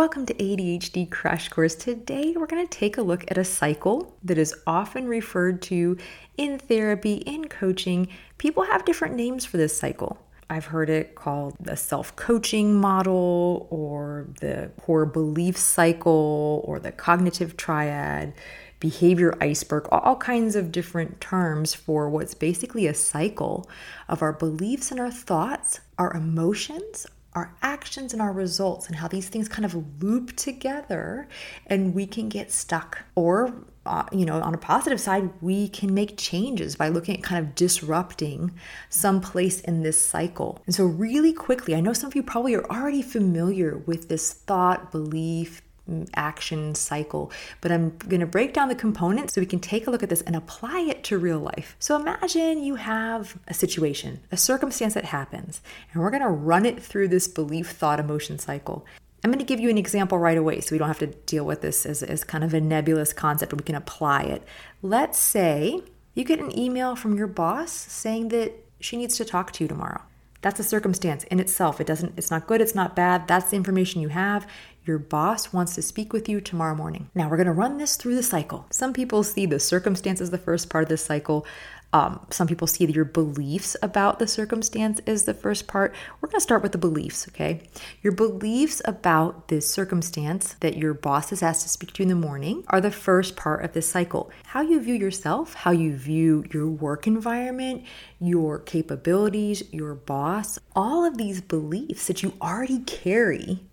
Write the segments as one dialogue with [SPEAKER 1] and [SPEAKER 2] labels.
[SPEAKER 1] welcome to ADHD Crash Course. Today, we're going to take a look at a cycle that is often referred to in therapy, in coaching. People have different names for this cycle. I've heard it called the self coaching model, or the core belief cycle, or the cognitive triad, behavior iceberg, all kinds of different terms for what's basically a cycle of our beliefs and our thoughts, our emotions, our actions and our results and how these things kind of loop together and we can get stuck or uh, you know on a positive side we can make changes by looking at kind of disrupting some place in this cycle. And so really quickly i know some of you probably are already familiar with this thought belief Mm, action cycle. But I'm going to break down the components so we can take a look at this and apply it to real life. So imagine you have a situation, a circumstance that happens, and we're going to run it through this belief, thought, emotion cycle. I'm going to give you an example right away so we don't have to deal with this as, as kind of a nebulous concept and we can apply it. Let's say you get an email from your boss saying that she needs to talk to you tomorrow. That's a circumstance in itself. It doesn't it's not good, it's not bad. That's the information you have. Your boss wants to speak with you tomorrow morning. Now, we're going to run this through the cycle. Some people see the circumstances the first part of this cycle. Um, some people see your beliefs about the circumstance is the first part. We're going to start with the beliefs, okay? Your beliefs about this circumstance that your boss has asked to speak to you in the morning are the first part of this cycle. How you view yourself, how you view your work environment, your capabilities, your boss, all of these beliefs that you already carry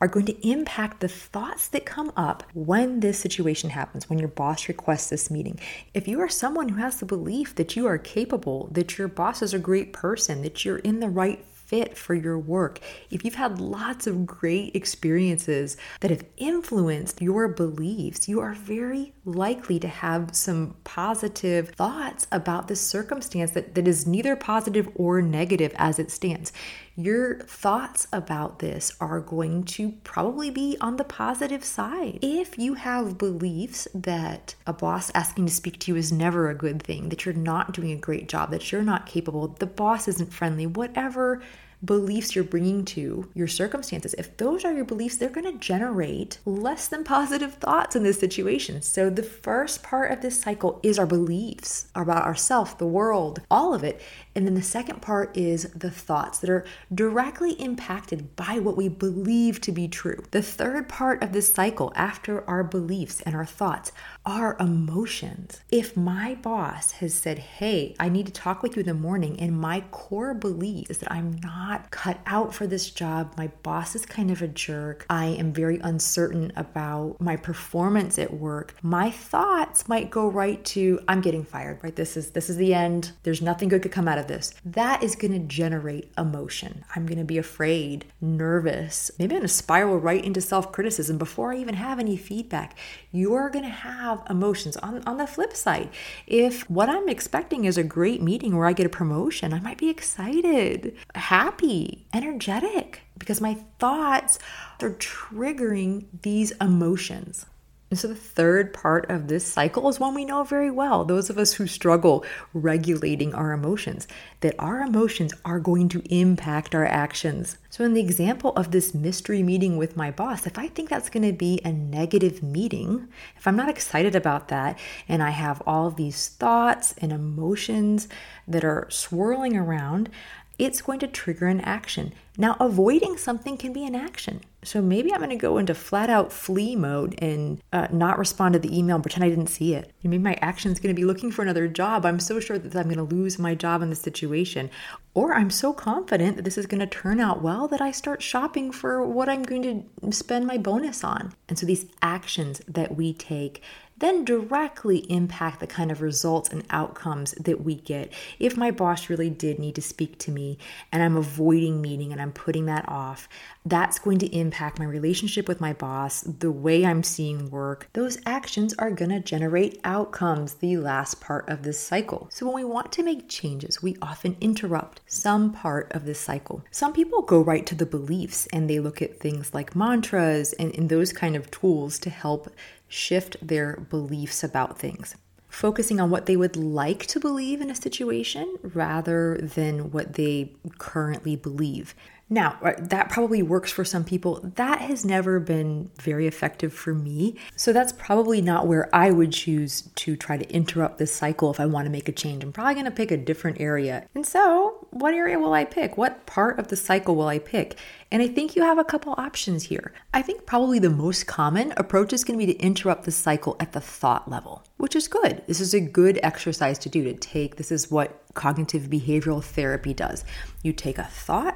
[SPEAKER 1] are going to impact the thoughts that come up when this situation happens, when your boss requests this meeting. If you are someone who has the belief that you are capable, that your boss is a great person, that you're in the right fit for your work, if you've had lots of great experiences that have influenced your beliefs, you are very likely to have some positive thoughts about this circumstance that, that is neither positive or negative as it stands your thoughts about this are going to probably be on the positive side. If you have beliefs that a boss asking to speak to you is never a good thing, that you're not doing a great job, that you're not capable, the boss isn't friendly, whatever beliefs you're bringing to your circumstances, if those are your beliefs, they're going to generate less than positive thoughts in this situation. So, the first part of this cycle is our beliefs about ourselves, the world, all of it. And then the second part is the thoughts that are directly impacted by what we believe to be true. The third part of this cycle, after our beliefs and our thoughts, are emotions. If my boss has said, Hey, I need to talk with you in the morning, and my core belief is that I'm not cut out for this job, my boss is kind of a jerk, I am very uncertain about my performance at work, my thoughts might go right to, I'm getting fired, right? This is this is the end. There's nothing good could come out of this, that is going to generate emotion. I'm going to be afraid, nervous. Maybe I'm going to spiral right into self criticism before I even have any feedback. You're going to have emotions. On, on the flip side, if what I'm expecting is a great meeting where I get a promotion, I might be excited, happy, energetic because my thoughts are triggering these emotions. And so the third part of this cycle is one we know very well. Those of us who struggle regulating our emotions, that our emotions are going to impact our actions. So, in the example of this mystery meeting with my boss, if I think that's going to be a negative meeting, if I'm not excited about that, and I have all these thoughts and emotions that are swirling around, it's going to trigger an action. Now, avoiding something can be an action. So maybe I'm going to go into flat out flee mode and uh, not respond to the email, and pretend I didn't see it. Maybe my action is going to be looking for another job. I'm so sure that I'm going to lose my job in this situation. Or I'm so confident that this is going to turn out well that I start shopping for what I'm going to spend my bonus on. And so these actions that we take then directly impact the kind of results and outcomes that we get. If my boss really did need to speak to me and I'm avoiding meeting and I'm putting that off, that's going to impact my relationship with my boss, the way I'm seeing work. Those actions are going to generate outcomes, the last part of this cycle. So, when we want to make changes, we often interrupt some part of this cycle. Some people go right to the beliefs and they look at things like mantras and, and those kind of tools to help shift their beliefs about things, focusing on what they would like to believe in a situation rather than what they currently believe. Now, uh, that probably works for some people. That has never been very effective for me. So that's probably not where I would choose to try to interrupt this cycle if I want to make a change. I'm probably going to pick a different area. And so, what area will I pick? What part of the cycle will I pick? And I think you have a couple options here. I think probably the most common approach is going to be to interrupt the cycle at the thought level, which is good. This is a good exercise to do to take. This is what cognitive behavioral therapy does. You take a thought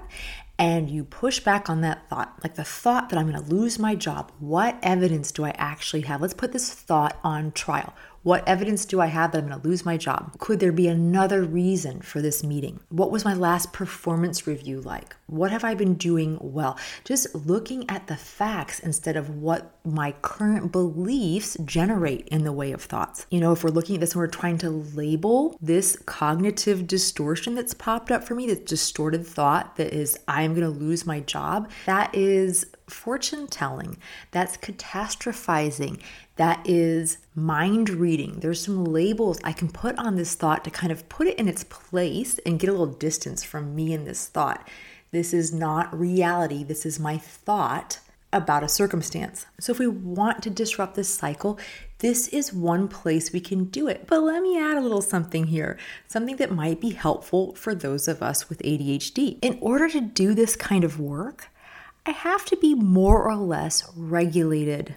[SPEAKER 1] and you push back on that thought, like the thought that I'm going to lose my job. What evidence do I actually have? Let's put this thought on trial. What evidence do I have that I'm going to lose my job? Could there be another reason for this meeting? What was my last performance review like? What have I been doing well? Just looking at the facts instead of what my current beliefs generate in the way of thoughts. You know, if we're looking at this and we're trying to label this cognitive distortion that's popped up for me, this distorted thought that is, I am going to lose my job, that is fortune telling, that's catastrophizing, that is mind reading. There's some labels I can put on this thought to kind of put it in its place and get a little distance from me and this thought. This is not reality, this is my thought about a circumstance. So, if we want to disrupt this cycle, this is one place we can do it. But let me add a little something here, something that might be helpful for those of us with ADHD. In order to do this kind of work, I have to be more or less regulated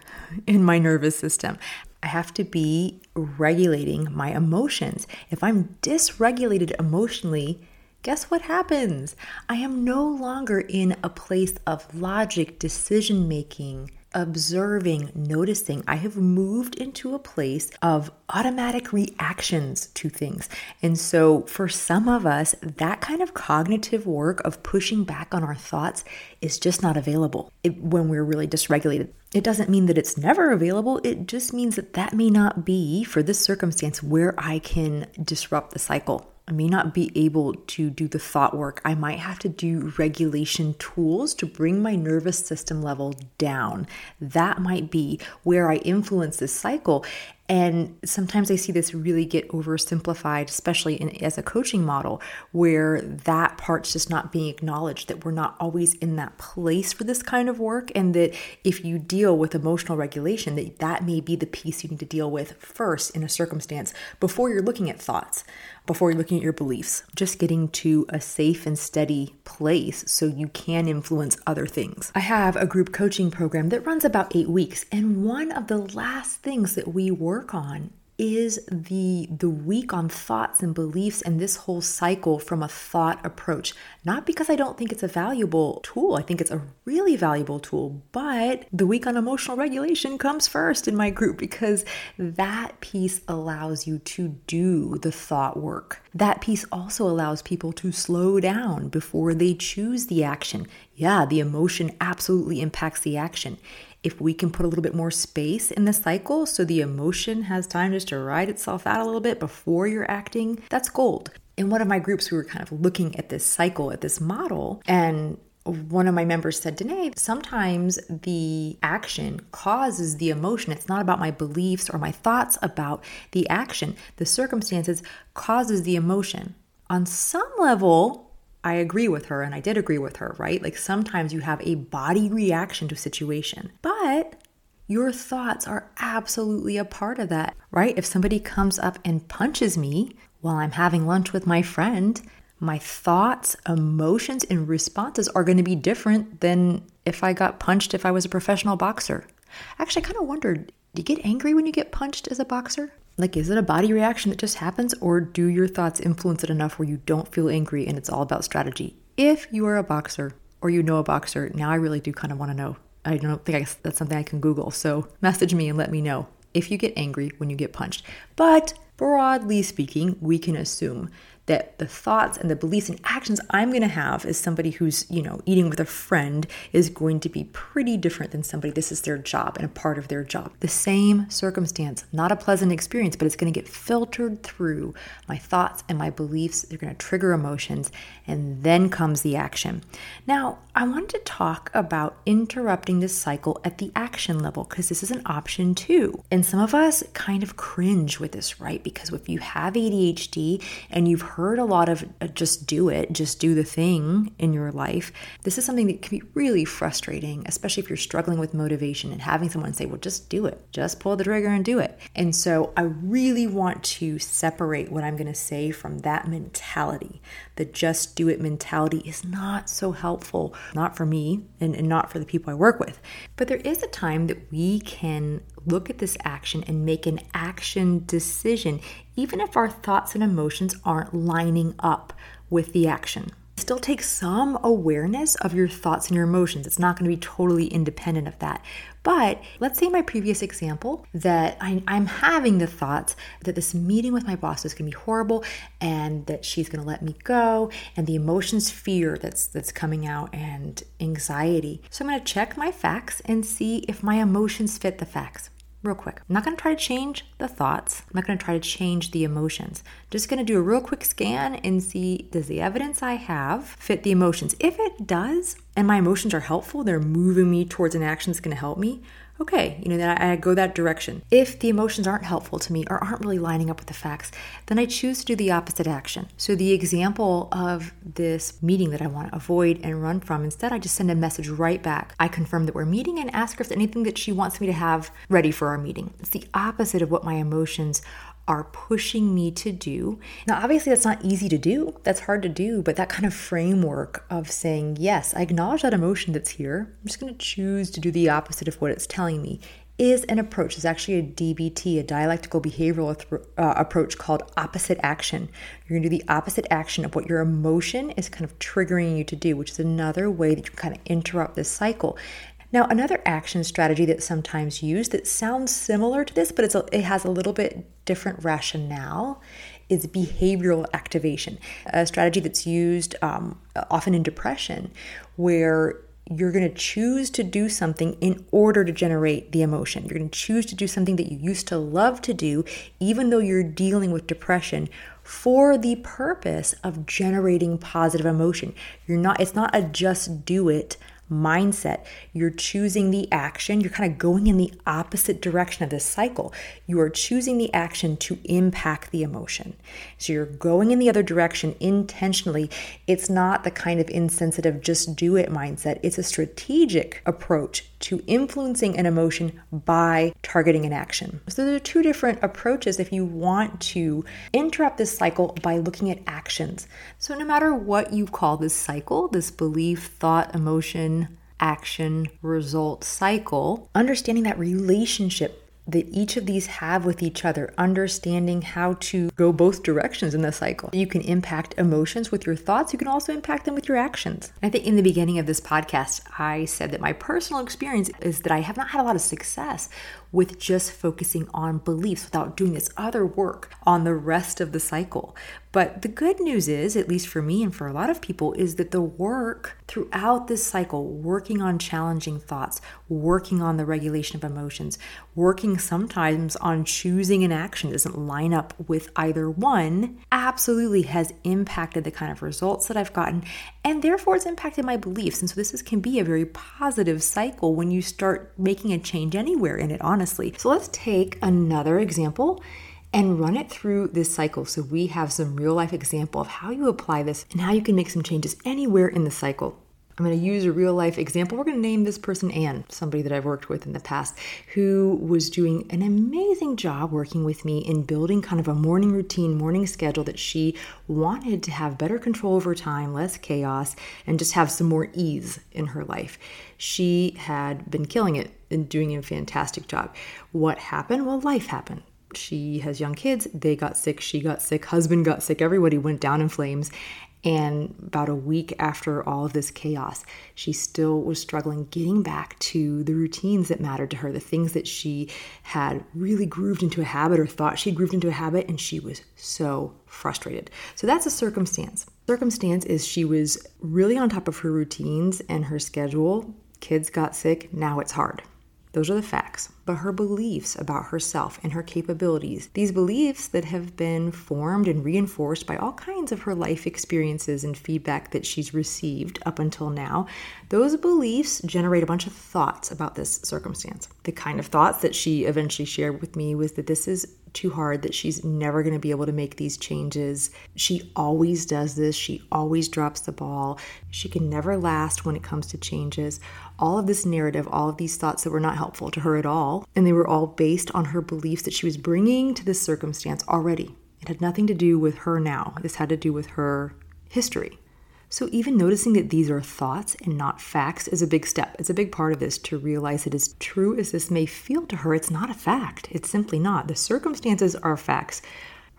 [SPEAKER 1] in my nervous system. I have to be regulating my emotions. If I'm dysregulated emotionally, guess what happens? I am no longer in a place of logic, decision making, observing, noticing. I have moved into a place of automatic reactions to things. And so, for some of us, that kind of cognitive work of pushing back on our thoughts is just not available it, when we're really dysregulated. It doesn't mean that it's never available. It just means that that may not be for this circumstance where I can disrupt the cycle I may not be able to do the thought work. I might have to do regulation tools to bring my nervous system level down. That might be where I influence this cycle. And sometimes I see this really get oversimplified, especially in, as a coaching model, where that part's just not being acknowledged, that we're not always in that place for this kind of work. And that if you deal with emotional regulation, that that may be the piece you need to deal with first in a circumstance before you're looking at thoughts, before you're looking at your beliefs. Just getting to a safe and steady place so you can influence other things. I have a group coaching program that runs about eight weeks. And one of the last things that we work work on is the the week on thoughts and beliefs and this whole cycle from a thought approach. Not because i don't think it's a valuable tool. I think it's a really valuable tool but the week on emotional regulation comes first in my group because that piece allows you to do the thought work. That piece also allows people to slow down before they choose the action. Yeah the emotion absolutely impacts the action if we can put a little bit more space in the cycle so the emotion has time just to ride itself out a little bit before you're acting, that's gold. In one of my groups, we were kind of looking at this cycle, at this model, and one of my members said, Danae, sometimes the action causes the emotion. It's not about my beliefs or my thoughts about the action. The circumstances causes the emotion. On some level, I agree with her, and I did agree with her, right? Like sometimes you have a body reaction to a situation, but your thoughts are absolutely a part of that, right? If somebody comes up and punches me while I'm having lunch with my friend, my thoughts, emotions, and responses are going to be different than if I got punched if I was a professional boxer. Actually, I kind of wondered do you get angry when you get punched as a boxer? Like, is it a body reaction that just happens, or do your thoughts influence it enough where you don't feel angry and it's all about strategy? If you are a boxer or you know a boxer, now I really do kind of want to know. I don't think I, that's something I can Google. So message me and let me know if you get angry when you get punched. But broadly speaking, we can assume that the thoughts and the beliefs and actions I'm going to have as somebody who's, you know, eating with a friend is going to be pretty different than somebody this is their job and a part of their job. The same circumstance, not a pleasant experience, but it's going to get filtered through my thoughts and my beliefs. They're going to trigger emotions and then comes the action. Now, I wanted to talk about interrupting this cycle at the action level because this is an option too. And some of us kind of cringe with this, right? Because if you have ADHD and you've heard a lot of uh, just do it, just do the thing in your life, this is something that can be really frustrating, especially if you're struggling with motivation and having someone say, well, just do it, just pull the trigger and do it. And so I really want to separate what I'm going to say from that mentality. The just do it mentality is not so helpful, not for me and, and not for the people I work with. But there is a time that we can look at this action and make an action decision, even if our thoughts and emotions aren't lining up with the action. Still take some awareness of your thoughts and your emotions. It's not going to be totally independent of that. But let's say my previous example that I, am having the thoughts that this meeting with my boss is going to be horrible and that she's going to let me go and the emotions fear that's that's coming out and anxiety. So I'm going to check my facts and see if my emotions fit the facts real quick. I'm not going to try to change the thoughts. I'm not going to try to change the emotions. Just going to do a real quick scan and see does the evidence I have fit the emotions? If it does, and my emotions are helpful, they're moving me towards an action that's going to help me, okay, you know, that I go that direction. If the emotions aren't helpful to me or aren't really lining up with the facts, then I choose to do the opposite action. So the example of this meeting that I want to avoid and run from, instead I just send a message right back. I confirm that we're meeting and ask her if there's anything that she wants me to have ready for our meeting. It's the opposite of what my emotions are pushing me to do. Now, obviously, that's not easy to do. That's hard to do, but that kind of framework of saying, yes, I acknowledge that emotion that's here. I'm just going to choose to do the opposite of what it's telling me is an approach. It's actually a DBT, a dialectical behavioral th- uh, approach called opposite action. You're going to do the opposite action of what your emotion is kind of triggering you to do, which is another way that you kind of interrupt this cycle. Now, another action strategy that's sometimes used that sounds similar to this, but it's a, it has a little bit different rationale is behavioral activation, a strategy that's used um, often in depression, where you're going to choose to do something in order to generate the emotion. You're going to choose to do something that you used to love to do, even though you're dealing with depression, for the purpose of generating positive emotion. You're not, it's not a just do it mindset. You're choosing the action. You're kind of going in the opposite direction of this cycle. You are choosing the action to impact the emotion. So you're going in the other direction intentionally. It's not the kind of insensitive, just do it mindset. It's a strategic approach to influencing an emotion by targeting an action. So there are two different approaches if you want to interrupt this cycle by looking at actions. So no matter what you call this cycle, this belief, thought, emotion, action, result cycle, understanding that relationship that each of these have with each other, understanding how to go both directions in the cycle. You can impact emotions with your thoughts, you can also impact them with your actions. I think in the beginning of this podcast, I said that my personal experience is that I have not had a lot of success with just focusing on beliefs without doing this other work on the rest of the cycle. But the good news is, at least for me and for a lot of people, is that the work throughout this cycle, working on challenging thoughts, working on the regulation of emotions, working sometimes on choosing an action that doesn't line up with either one, absolutely has impacted the kind of results that I've gotten. And therefore, it's impacted my beliefs. And so, this is, can be a very positive cycle when you start making a change anywhere in it, honestly honestly. So let's take another example and run it through this cycle so we have some real life example of how you apply this and how you can make some changes anywhere in the cycle. I'm going to use a real life example. We're going to name this person Anne, somebody that I've worked with in the past, who was doing an amazing job working with me in building kind of a morning routine, morning schedule that she wanted to have better control over time, less chaos, and just have some more ease in her life. She had been killing it and doing a fantastic job. What happened? Well, life happened she has young kids. They got sick. She got sick. Husband got sick. Everybody went down in flames. And about a week after all of this chaos, she still was struggling getting back to the routines that mattered to her, the things that she had really grooved into a habit or thought she'd grooved into a habit, and she was so frustrated. So that's a circumstance. Circumstance is she was really on top of her routines and her schedule. Kids got sick, now it's hard. Those are the facts. But her beliefs about herself and her capabilities, these beliefs that have been formed and reinforced by all kinds of her life experiences and feedback that she's received up until now, those beliefs generate a bunch of thoughts about this circumstance. The kind of thoughts that she eventually shared with me was that this is too hard that she's never going to be able to make these changes. She always does this. She always drops the ball. She can never last when it comes to changes. All of this narrative, all of these thoughts that were not helpful to her at all, and they were all based on her beliefs that she was bringing to this circumstance already. It had nothing to do with her now. This had to do with her history. So, even noticing that these are thoughts and not facts is a big step. It's a big part of this to realize that as true as this may feel to her, it's not a fact. It's simply not. The circumstances are facts.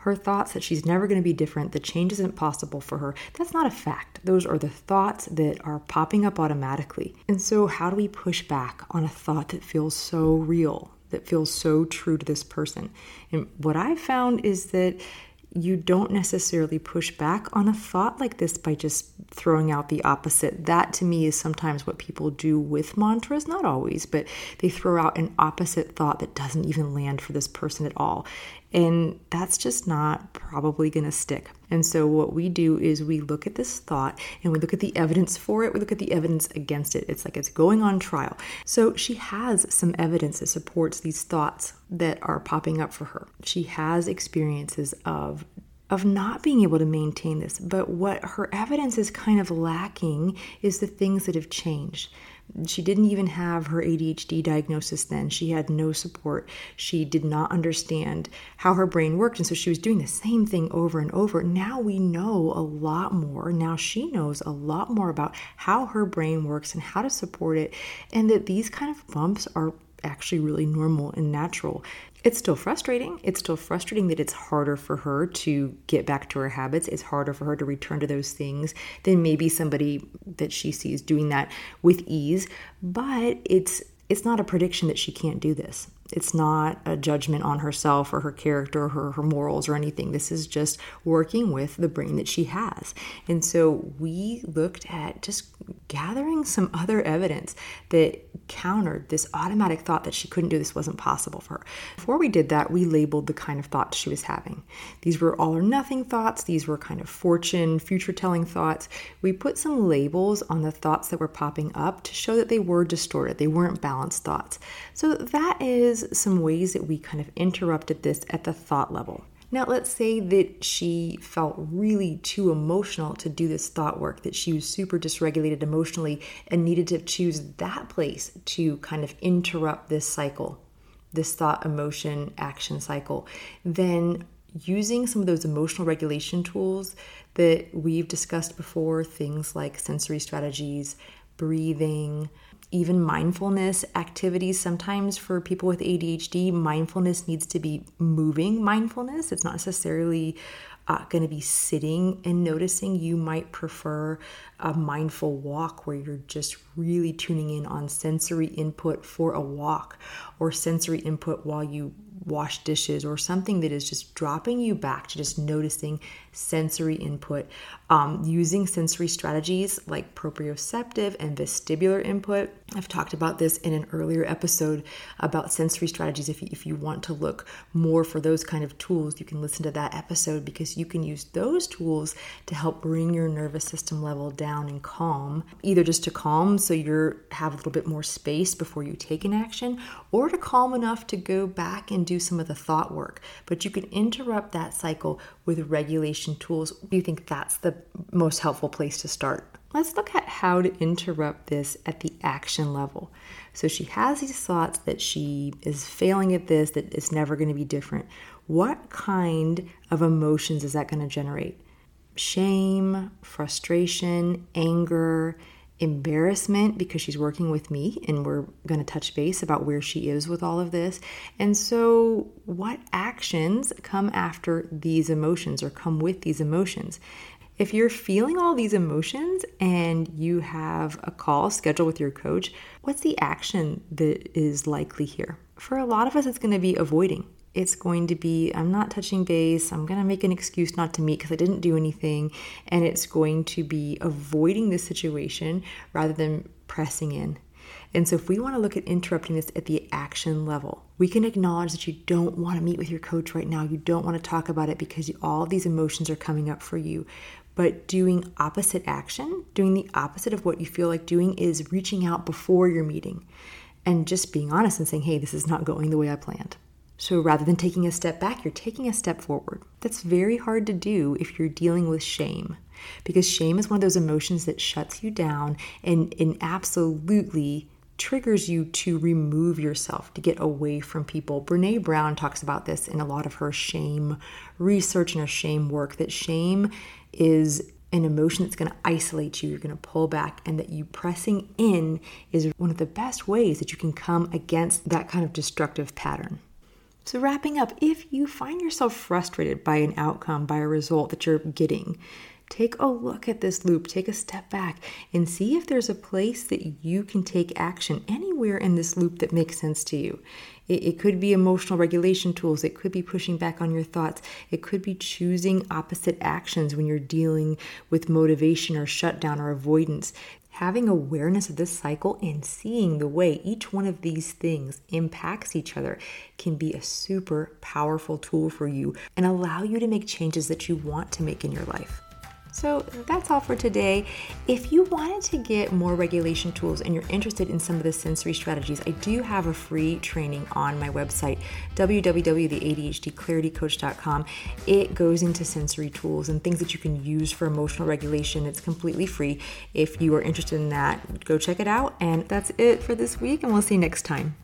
[SPEAKER 1] Her thoughts that she's never going to be different, the change isn't possible for her, that's not a fact. Those are the thoughts that are popping up automatically. And so, how do we push back on a thought that feels so real, that feels so true to this person? And what I found is that you don't necessarily push back on a thought like this by just throwing out the opposite. That to me is sometimes what people do with mantras, not always, but they throw out an opposite thought that doesn't even land for this person at all. And that's just not probably going to stick. And so, what we do is we look at this thought and we look at the evidence for it, we look at the evidence against it. It's like it's going on trial. So, she has some evidence that supports these thoughts that are popping up for her. She has experiences of of not being able to maintain this. But what her evidence is kind of lacking is the things that have changed. She didn't even have her ADHD diagnosis then. She had no support. She did not understand how her brain worked. And so she was doing the same thing over and over. Now we know a lot more. Now she knows a lot more about how her brain works and how to support it. And that these kind of bumps are actually really normal and natural. It's still frustrating. It's still frustrating that it's harder for her to get back to her habits. It's harder for her to return to those things than maybe somebody that she sees doing that with ease. But it's it's not a prediction that she can't do this. It's not a judgment on herself or her character or her, her morals or anything. This is just working with the brain that she has. And so we looked at just gathering some other evidence that countered this automatic thought that she couldn't do this wasn't possible for her. Before we did that, we labeled the kind of thoughts she was having. These were all or nothing thoughts, these were kind of fortune, future telling thoughts. We put some labels on the thoughts that were popping up to show that they were distorted, they weren't balanced thoughts. So that is some ways that we kind of interrupted this at the thought level. Now, let's say that she felt really too emotional to do this thought work, that she was super dysregulated emotionally and needed to choose that place to kind of interrupt this cycle, this thought, emotion, action cycle. Then using some of those emotional regulation tools that we've discussed before, things like sensory strategies, breathing, even mindfulness activities. Sometimes for people with ADHD, mindfulness needs to be moving mindfulness. It's not necessarily uh, going to be sitting and noticing. You might prefer a mindful walk where you're just really tuning in on sensory input for a walk or sensory input while you wash dishes or something that is just dropping you back to just noticing sensory input um, using sensory strategies like proprioceptive and vestibular input. I've talked about this in an earlier episode about sensory strategies. If you, if you want to look more for those kind of tools, you can listen to that episode because you can use those tools to help bring your nervous system level down and calm, either just to calm so you have a little bit more space before you take an action, or to calm enough to go back and do some of the thought work. But you can interrupt that cycle with regulation tools. Do you think that's the most helpful place to start? Let's look at how to interrupt this at the action level. So she has these thoughts that she is failing at this, that it's never going to be different. What kind of emotions is that going to generate? Shame, frustration, anger, embarrassment because she's working with me and we're going to touch base about where she is with all of this. And so, what actions come after these emotions or come with these emotions? If you're feeling all these emotions and you have a call scheduled with your coach, what's the action that is likely here? For a lot of us, it's going to be avoiding it's going to be I'm not touching base. I'm going to make an excuse not to meet because I didn't do anything. And it's going to be avoiding the situation rather than pressing in. And so, if we want to look at interrupting this at the action level, we can acknowledge that you don't want to meet with your coach right now. You don't want to talk about it because all these emotions are coming up for you. But doing opposite action, doing the opposite of what you feel like doing, is reaching out before your meeting and just being honest and saying, hey, this is not going the way I planned So rather than taking a step back, you're taking a step forward. That's very hard to do if you're dealing with shame because shame is one of those emotions that shuts you down and, and absolutely triggers you to remove yourself, to get away from people. Brene Brown talks about this in a lot of her shame research and her shame work that shame is an emotion that's going to isolate you, you're going to pull back, and that you pressing in is one of the best ways that you can come against that kind of destructive pattern. So, wrapping up, if you find yourself frustrated by an outcome, by a result that you're getting, take a look at this loop, take a step back, and see if there's a place that you can take action anywhere in this loop that makes sense to you. It, it, could be emotional regulation tools, it could be pushing back on your thoughts, it could be choosing opposite actions when you're dealing with motivation or shutdown or avoidance. Having awareness of this cycle and seeing the way each one of these things impacts each other can be a super powerful tool for you and allow you to make changes that you want to make in your life. So that's all for today. If you wanted to get more regulation tools and you're interested in some of the sensory strategies, I do have a free training on my website, www.theadhdclaritycoach.com. It goes into sensory tools and things that you can use for emotional regulation. It's completely free. If you are interested in that, go check it out. And that's it for this week, and we'll see you next time.